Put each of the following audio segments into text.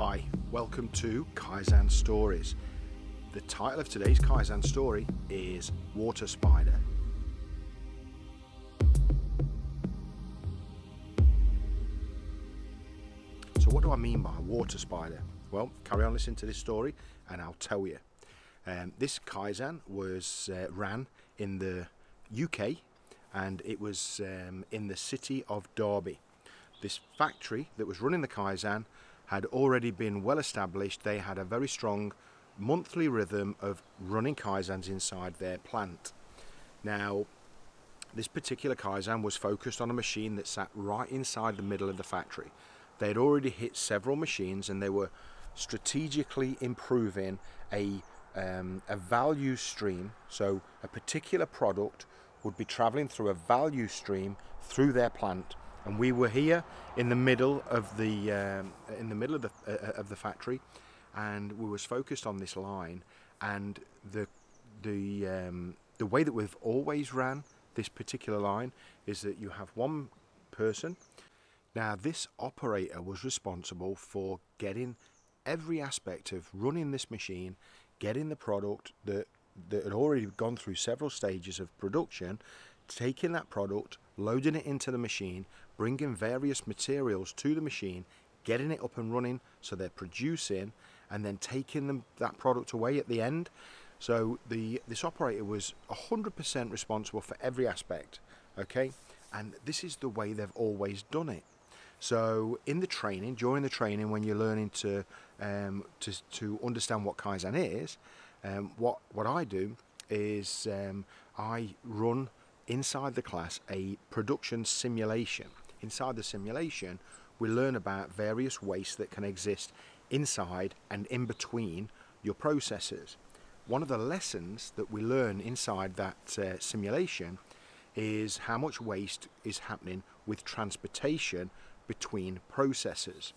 Hi, welcome to Kaizen Stories. The title of today's Kaizen story is Water Spider. So, what do I mean by water spider? Well, carry on listening to this story and I'll tell you. Um, this Kaizen was uh, ran in the UK and it was um, in the city of Derby. This factory that was running the Kaizen had already been well established. They had a very strong monthly rhythm of running Kaizens inside their plant. Now, this particular Kaizen was focused on a machine that sat right inside the middle of the factory. They had already hit several machines and they were strategically improving a um, a value stream. So a particular product would be traveling through a value stream through their plant, and we were here in the middle of the um, in the middle of the uh, of the factory, and we was focused on this line, and the the um, the way that we've always ran this particular line is that you have one person. Now this operator was responsible for getting every aspect of running this machine, getting the product that that had already gone through several stages of production, taking that product, loading it into the machine, bringing various materials to the machine, getting it up and running so they're producing, and then taking them, that product away at the end. So the this operator was 100% responsible for every aspect, okay? And this is the way they've always done it. So in the training, during the training, when you're learning to um, to, to understand what Kaizen is, um, what what I do is um, I run inside the class a production simulation. Inside the simulation, we learn about various wastes that can exist inside and in between your processes. One of the lessons that we learn inside that uh, simulation is how much waste is happening with transportation between processes.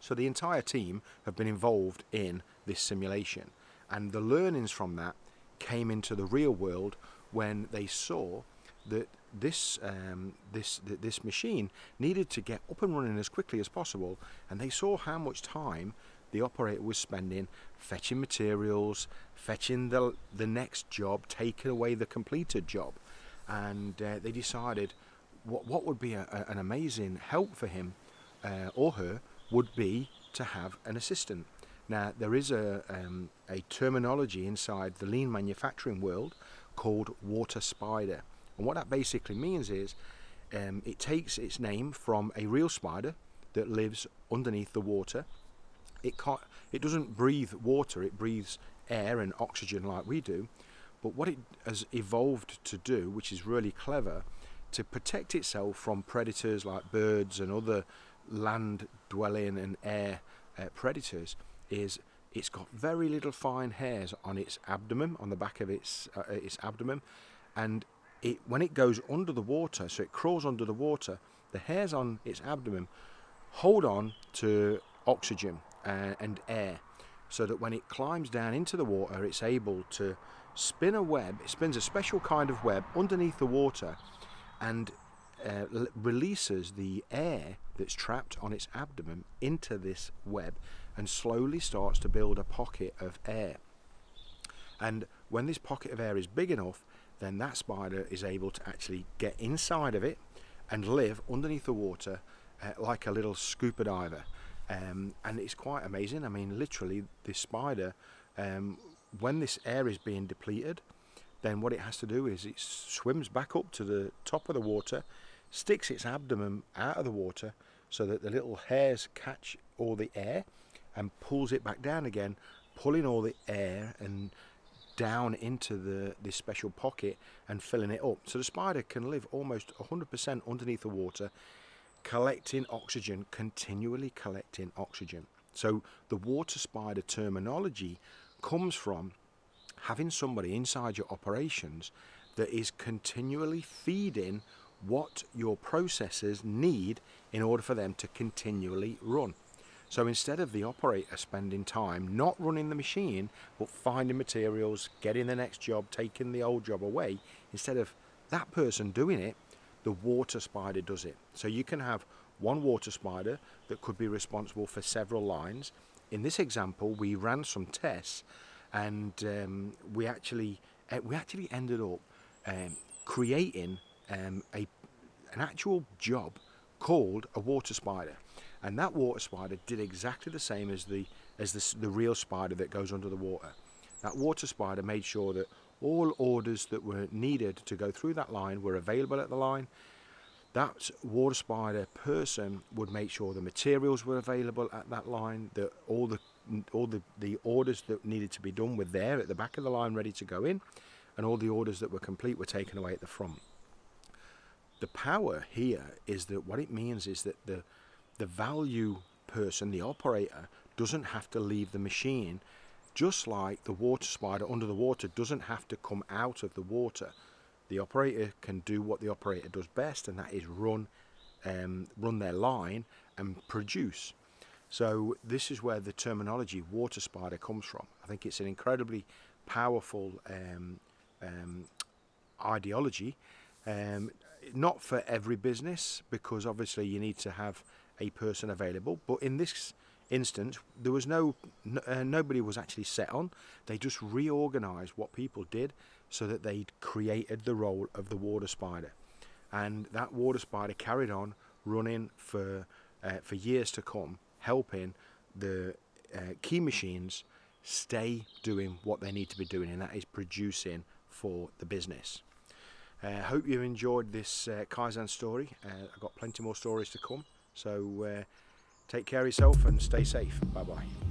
So the entire team have been involved in this simulation, and the learnings from that came into the real world when they saw that this um, this this machine needed to get up and running as quickly as possible, and they saw how much time the operator was spending fetching materials, fetching the the next job, taking away the completed job, and uh, they decided what what would be a, a, an amazing help for him uh, or her would be to have an assistant. Now, there is a, um, a terminology inside the lean manufacturing world called water spider. And what that basically means is um, it takes its name from a real spider that lives underneath the water. It, can't, it doesn't breathe water, it breathes air and oxygen like we do. But what it has evolved to do, which is really clever, to protect itself from predators like birds and other land dwelling and air uh, predators is it's got very little fine hairs on its abdomen, on the back of its uh, its abdomen, and it when it goes under the water, so it crawls under the water, the hairs on its abdomen hold on to oxygen uh, and air, so that when it climbs down into the water, it's able to spin a web. It spins a special kind of web underneath the water, and uh, releases the air that's trapped on its abdomen into this web and slowly starts to build a pocket of air. And when this pocket of air is big enough, then that spider is able to actually get inside of it and live underneath the water uh, like a little scuba diver. Um, and it's quite amazing. I mean, literally, this spider, um, when this air is being depleted, then what it has to do is it swims back up to the top of the water, sticks its abdomen out of the water so that the little hairs catch all the air and pulls it back down again, pulling all the air and down into the this special pocket and filling it up. So the spider can live almost 100% underneath the water, collecting oxygen, continually collecting oxygen. So the water spider terminology comes from having somebody inside your operations that is continually feeding what your processes need in order for them to continually run. So instead of the operator spending time not running the machine, but finding materials, getting the next job, taking the old job away, instead of that person doing it, the water spider does it. So you can have one water spider that could be responsible for several lines. In this example, we ran some tests, and um, we actually uh, we actually ended up um, creating um, a an actual job called a water spider, and that water spider did exactly the same as the as the, the real spider that goes under the water. That water spider made sure that all orders that were needed to go through that line were available at the line. That water spider person would make sure the materials were available at that line, that all the all the, the orders that needed to be done were there at the back of the line ready to go in, and all the orders that were complete were taken away at the front. The power here is that what it means is that the the value person, the operator, doesn't have to leave the machine just like the water spider under the water doesn't have to come out of the water. The operator can do what the operator does best, and that is run, um, run their line and produce. So this is where the terminology water spider comes from. I think it's an incredibly powerful um, um, ideology. Um, not for every business because obviously you need to have a person available, but in this instance, there was no, uh, nobody was actually set on. They just reorganised what people did so that they created the role of the water spider, and that water spider carried on running for uh, for years to come, helping the uh, key machines stay doing what they need to be doing, and that is producing for the business. I uh, hope you enjoyed this uh, Kaizen story. Uh, I've got plenty more stories to come, so uh, Take care of yourself and stay safe. Bye bye.